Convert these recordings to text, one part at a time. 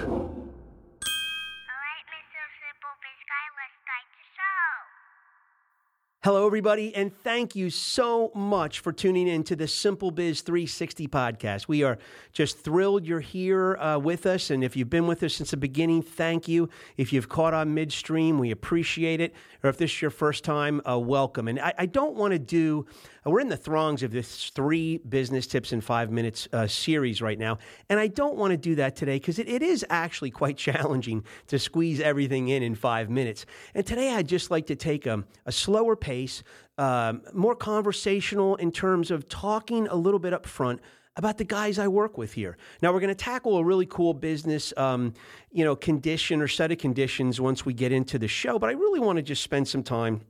Thank you. Hello, everybody, and thank you so much for tuning in to the Simple Biz 360 podcast. We are just thrilled you're here uh, with us. And if you've been with us since the beginning, thank you. If you've caught on midstream, we appreciate it. Or if this is your first time, uh, welcome. And I, I don't want to do, we're in the throngs of this three business tips in five minutes uh, series right now. And I don't want to do that today because it, it is actually quite challenging to squeeze everything in in five minutes. And today I'd just like to take a, a slower pace pace, um, more conversational in terms of talking a little bit up front about the guys I work with here. Now we're going to tackle a really cool business, um, you know, condition or set of conditions once we get into the show. But I really want to just spend some time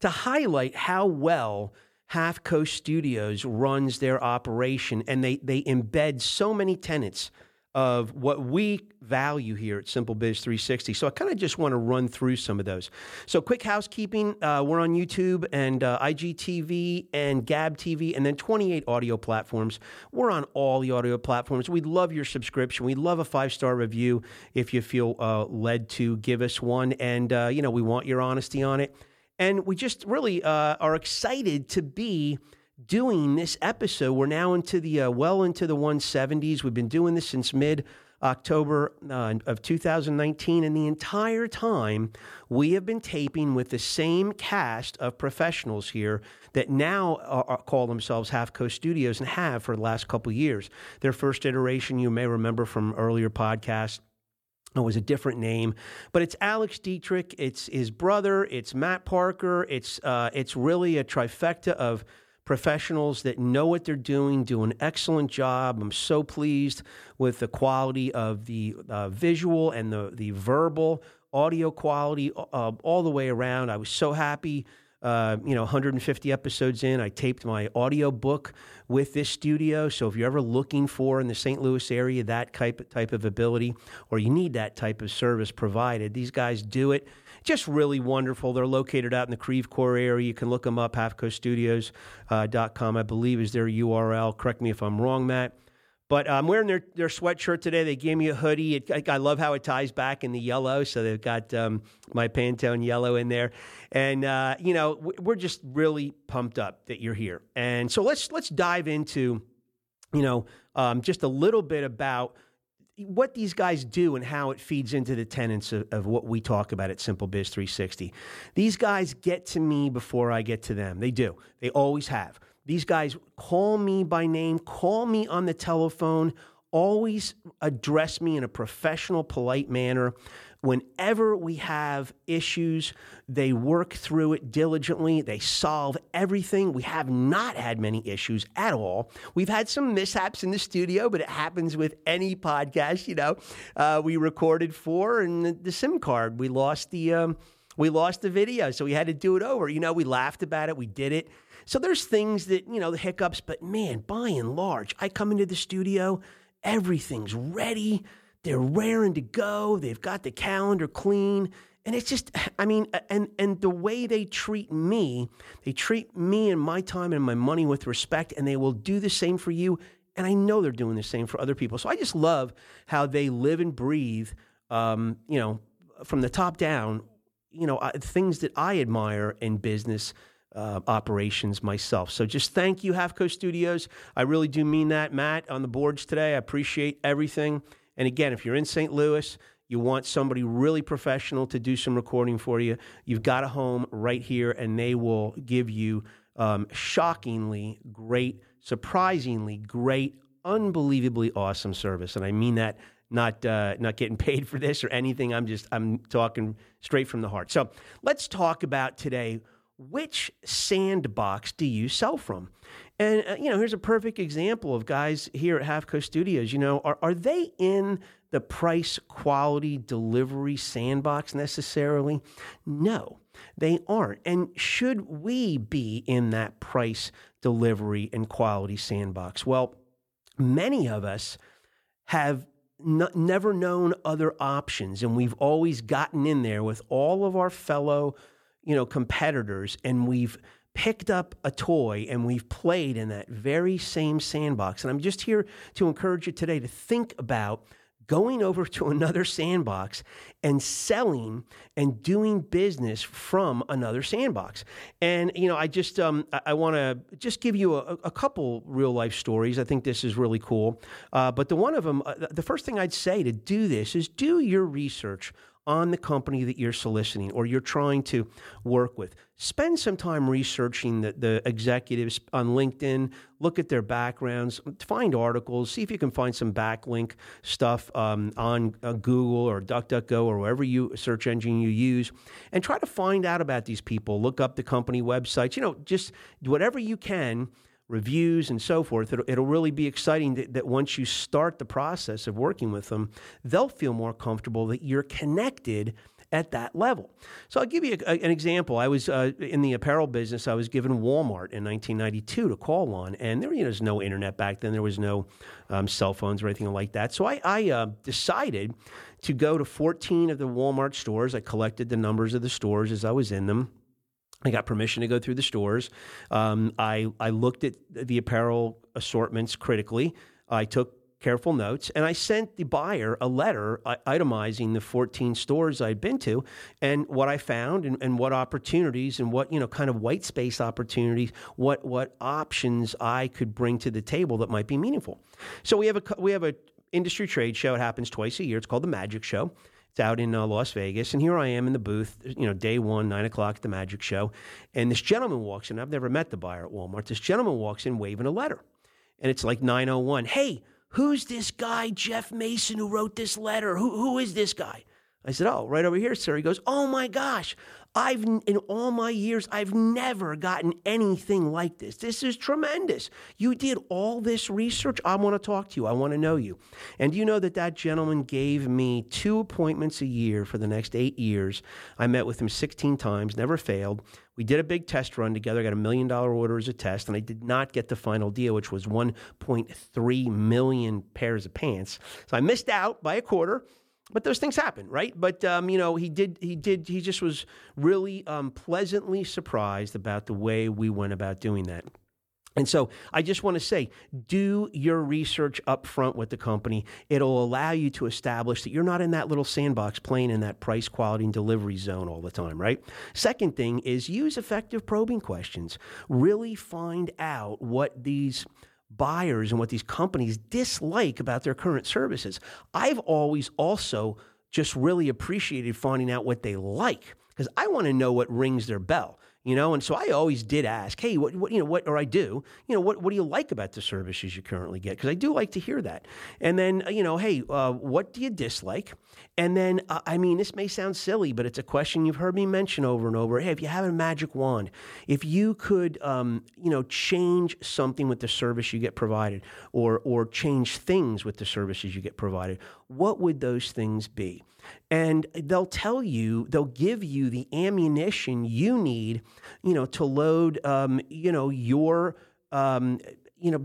to highlight how well Half Coast Studios runs their operation, and they they embed so many tenets of what we value here at Simple Biz 360. So I kind of just want to run through some of those. So quick housekeeping: uh, we're on YouTube and uh, IGTV and Gab TV, and then 28 audio platforms. We're on all the audio platforms. We'd love your subscription. We'd love a five star review if you feel uh, led to give us one, and uh, you know we want your honesty on it. And we just really uh, are excited to be doing this episode. We're now into the uh, well into the 170s. We've been doing this since mid October uh, of 2019, and the entire time we have been taping with the same cast of professionals here that now are, call themselves Half Coast Studios and have for the last couple years. Their first iteration, you may remember from earlier podcasts. It was a different name, but it's Alex Dietrich. It's his brother. It's Matt Parker. It's uh, it's really a trifecta of professionals that know what they're doing, do an excellent job. I'm so pleased with the quality of the uh, visual and the, the verbal audio quality uh, all the way around. I was so happy. Uh, you know, 150 episodes in, I taped my audio book with this studio. So if you're ever looking for in the St. Louis area that type type of ability, or you need that type of service provided, these guys do it just really wonderful. They're located out in the Creve Coeur area. You can look them up, halfcoaststudios.com, uh, I believe is their URL. Correct me if I'm wrong, Matt. But I'm wearing their, their sweatshirt today. They gave me a hoodie. It, I, I, love how it ties back in the yellow. So they've got um, my Pantone yellow in there. And, uh, you know, we're just really pumped up that you're here. And so let's, let's dive into, you know, um, just a little bit about – what these guys do and how it feeds into the tenets of, of, what we talk about at Simple Biz 360. These guys get to me before I get to them. They do. They always have. These guys call me by name, call me on the telephone, always address me in a professional, polite manner. Whenever we have issues, they work through it diligently. They solve everything. We have not had many issues at all. We've had some mishaps in the studio, but it happens with any podcast. You know, uh, we recorded four, and the, the, SIM card we lost the um, we lost the video, so we had to do it over. You know, we laughed about it. We did it. So there's things that you know the hiccups, but man, by and large, I come into the studio, everything's ready they're raring to go. They've got the calendar clean. And it's just, I mean, and, and the way they treat me, they treat me and my time and my money with respect, and they will do the same for you. And I know they're doing the same for other people. So I just love how they live and breathe, um, you know, from the top down, you know, uh, things that I admire in business. Uh, operations myself. So just thank you, Half Coast Studios. I really do mean that. Matt on the boards today. I appreciate everything. And again, if you're in St. Louis, you want somebody really professional to do some recording for you, you've got a home right here, and they will give you um, shockingly great, surprisingly great, unbelievably awesome service. And I mean that not uh, not getting paid for this or anything. I'm just I'm talking straight from the heart. So let's talk about today. Which sandbox do you sell from? And, uh, you know, here's a perfect example of guys here at Half Coast Studios. You know, are, are they in the price quality delivery sandbox necessarily? No, they aren't. And should we be in that price delivery and quality sandbox? Well, many of us have never known other options, and we've always gotten in there with all of our fellow, you know, competitors, and we've picked up a toy and we've played in that very same sandbox. And I'm just here to encourage you today to think about going over to another sandbox and selling and doing business from another sandbox. And you know, I just um, I, I want to just give you a, a, couple real life stories. I think this is really cool. Uh, but the one of them, uh, the first thing I'd say to do this is do your research on the company that you're soliciting or you're trying to work with. Spend some time researching the, the executives on LinkedIn, look at their backgrounds, find articles, see if you can find some backlink stuff um, on uh, Google or DuckDuckGo or wherever you search engine you use, and try to find out about these people. Look up the company websites, you know, just whatever you can reviews and so forth, it'll, it'll really be exciting that, that, once you start the process of working with them, they'll feel more comfortable that you're connected at that level. So I'll give you a, a, an example. I was uh, in the apparel business. I was given Walmart in 1992 to call on, and there you know, was no internet back then. There was no um, cell phones or anything like that. So I, I uh, decided to go to 14 of the Walmart stores. I collected the numbers of the stores as I was in them. I got permission to go through the stores. Um, I, I looked at the apparel assortments critically. I took careful notes, and I sent the buyer a letter itemizing the 14 stores I'd been to and what I found and, and, what opportunities and what, you know, kind of white space opportunities, what, what options I could bring to the table that might be meaningful. So we have a, we have a industry trade show. It happens twice a year. It's called the Magic Show. It's out in uh, Las Vegas, and here I am in the booth, you know, day one, nine o'clock at the Magic Show, and this gentleman walks in. I've never met the buyer at Walmart. This gentleman walks in waving a letter, and it's like nine oh one. Hey, who's this guy, Jeff Mason, who wrote this letter? Who who is this guy? I said, Oh, right over here, sir. He goes, Oh my gosh, I've in all my years, I've never gotten anything like this. This is tremendous. You did all this research. I want to talk to you. I want to know you. And you know that that gentleman gave me two appointments a year for the next eight years. I met with him 16 times, never failed. We did a big test run together. Got a million dollar order as a test, and I did not get the final deal, which was 1.3 million pairs of pants. So I missed out by a quarter but those things happen, right? But um, you know, he did. He did. He just was really um, pleasantly surprised about the way we went about doing that. And so I just want to say, do your research up front with the company. It'll allow you to establish that you're not in that little sandbox playing in that price, quality, and delivery zone all the time, right? Second thing is use effective probing questions. Really find out what these buyers and what these companies dislike about their current services. I've always also just really appreciated finding out what they like because I want to know what rings their bell you know and so i always did ask hey what, what you know what or i do you know what, what do you like about the services you currently get? Because i do like to hear that. And then you know hey uh, what do you dislike? And then uh, i mean this may sound silly but it's a question you've heard me mention over and over. Hey if you have a magic wand if you could um, you know change something with the service you get provided or or change things with the services you get provided what would those things be? And they'll tell you they'll give you the ammunition you need you know to load um, you know your um, you know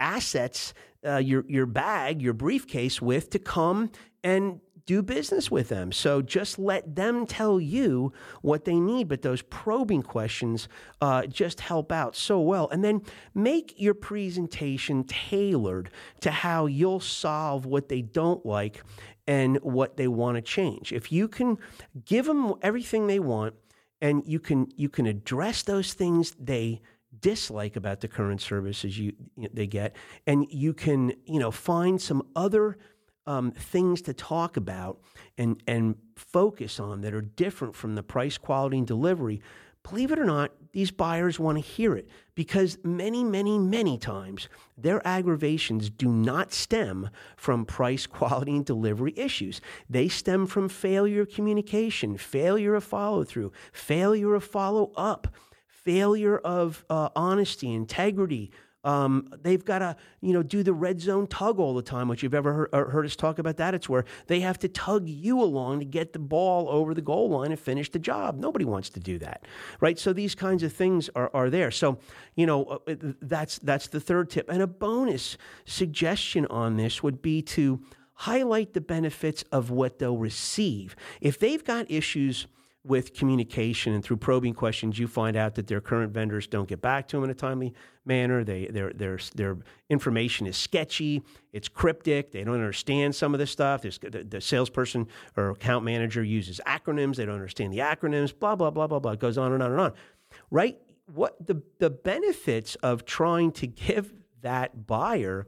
assets uh, your your bag your briefcase with to come and do business with them. So just let them tell you what they need. But those probing questions uh, just help out so well. And then make your presentation tailored to how you'll solve what they don't like and what they want to change. If you can give them everything they want and you can you can address those things they dislike about the current services you, they get and you can you know find some other um, things to talk about and and focus on that are different from the price quality and delivery believe it or not, these buyers want to hear it because many, many, many times their aggravations do not stem from price, quality, and delivery issues. They stem from failure of communication, failure of follow through, failure of follow up, failure of uh, honesty, integrity, um, they've got to, you know, do the red zone tug all the time, which you've ever heard, uh, heard, us talk about that. It's where they have to tug you along to get the ball over the goal line and finish the job. Nobody wants to do that, right? So these kinds of things are, are there. So, you know, uh, that's, that's the third tip. And a bonus suggestion on this would be to highlight the benefits of what they'll receive. If they've got issues with communication and through probing questions, you find out that their current vendors don't get back to them in a timely manner. They, their, their, their information is sketchy, it's cryptic, they don't understand some of this stuff. The, the salesperson or account manager uses acronyms, they don't understand the acronyms, blah, blah, blah, blah, blah. It goes on and on and on. Right? What the, the benefits of trying to give that buyer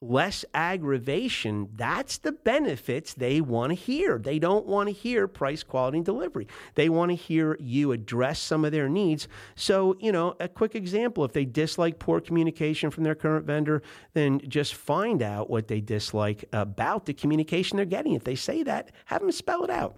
less aggravation, that's the benefits they want to hear. They don't want to hear price, quality, and delivery. They want to hear you address some of their needs. So, you know, a quick example if they dislike poor communication from their current vendor, then just find out what they dislike about the communication they're getting. If they say that, have them spell it out.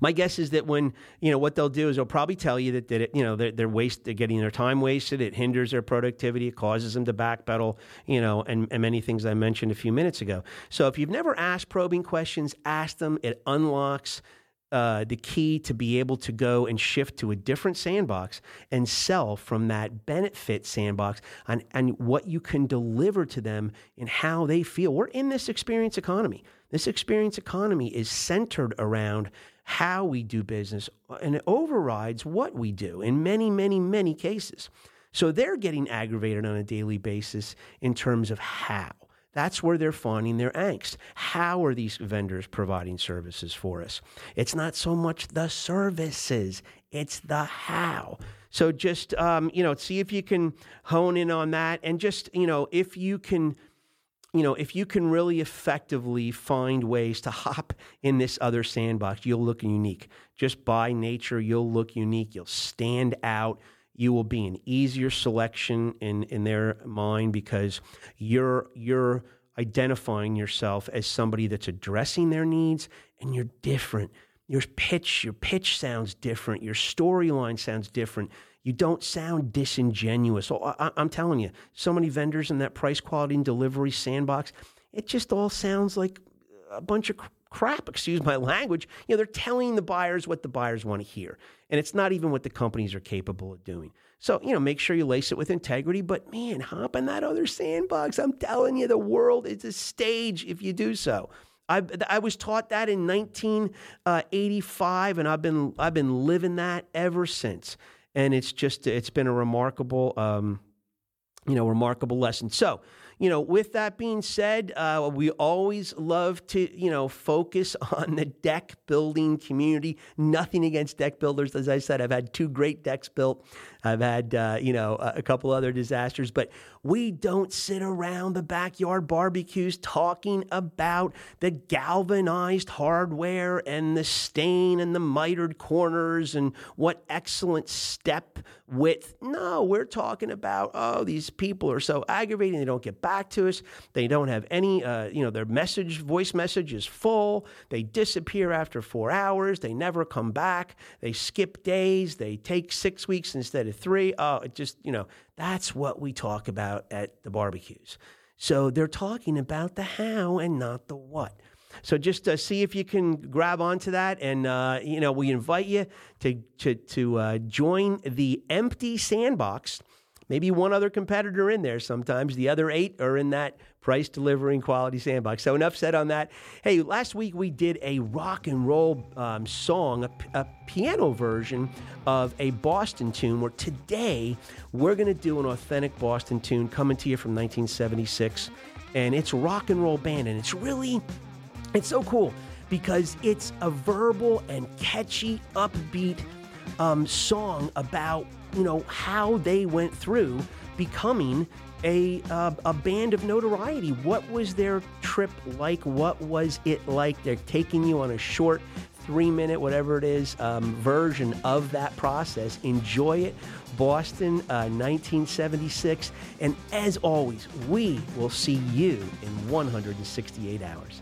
My guess is that when you know what they'll do is they'll probably tell you that, that it, you know they're, they're waste they're getting their time wasted. It hinders their productivity. It causes them to backpedal. You know, and, and many things I mentioned a few minutes ago. So if you've never asked probing questions, ask them. It unlocks uh, the key to be able to go and shift to a different sandbox and sell from that benefit sandbox and, and what you can deliver to them and how they feel. We're in this experience economy. This experience economy is centered around how we do business and it overrides what we do in many, many, many cases. So they're getting aggravated on a daily basis in terms of how. That's where they're finding their angst. How are these vendors providing services for us? It's not so much the services, it's the how. So just, um, you know, see if you can hone in on that. And just, you know, if you can you know, if you can really effectively find ways to hop in this other sandbox, you'll look unique. Just by nature, you'll look unique. You'll stand out. You will be an easier selection in, in their mind because you're you're identifying yourself as somebody that's addressing their needs and you're different. Your pitch, your pitch sounds different. Your storyline sounds different. You don't sound disingenuous. I, am telling you, so many vendors in that price, quality, and delivery sandbox, it just all sounds like a bunch of crap, excuse my language. You know, they're telling the buyers what the buyers want to hear. And it's not even what the companies are capable of doing. So, you know, make sure you lace it with integrity, but man, hop in that other sandbox. I'm telling you, the world is a stage if you do so. I, I was taught that in 1985, uh, and I've been I've been living that ever since and it's just it's been a remarkable um, you know remarkable lesson. So you know, with that being said, uh, we always love to, you know, focus on the deck building community. Nothing against deck builders. As I said, I've had two great decks built. I've had, uh, you know, a couple other disasters, but we don't sit around the backyard barbecues talking about the galvanized hardware and the stain and the mitered corners and what excellent step width. No, we're talking about, oh, these people are so aggravating. They don't get back to us. They don't have any, uh, you know, their message, voice message is full. They disappear after four hours. They never come back. They skip days. They take six weeks instead of three. Oh, just, you know, that's what we talk about at the barbecues. So they're talking about the how and not the what. So just uh, see if you can grab onto that, and uh, you know we invite you to to to uh, join the empty sandbox. Maybe one other competitor in there. Sometimes the other eight are in that price delivering quality sandbox. So enough said on that. Hey, last week we did a rock and roll um, song, a, a piano version of a Boston tune. Where today we're going to do an authentic Boston tune coming to you from 1976, and it's rock and roll band, and it's really it's so cool because it's a verbal and catchy, upbeat um, song about you know how they went through becoming a uh, a band of notoriety. What was their trip like? What was it like? They're taking you on a short three minute, whatever it is, um, version of that process. Enjoy it. Boston, uh, 1976. And as always, we will see you in 168 hours.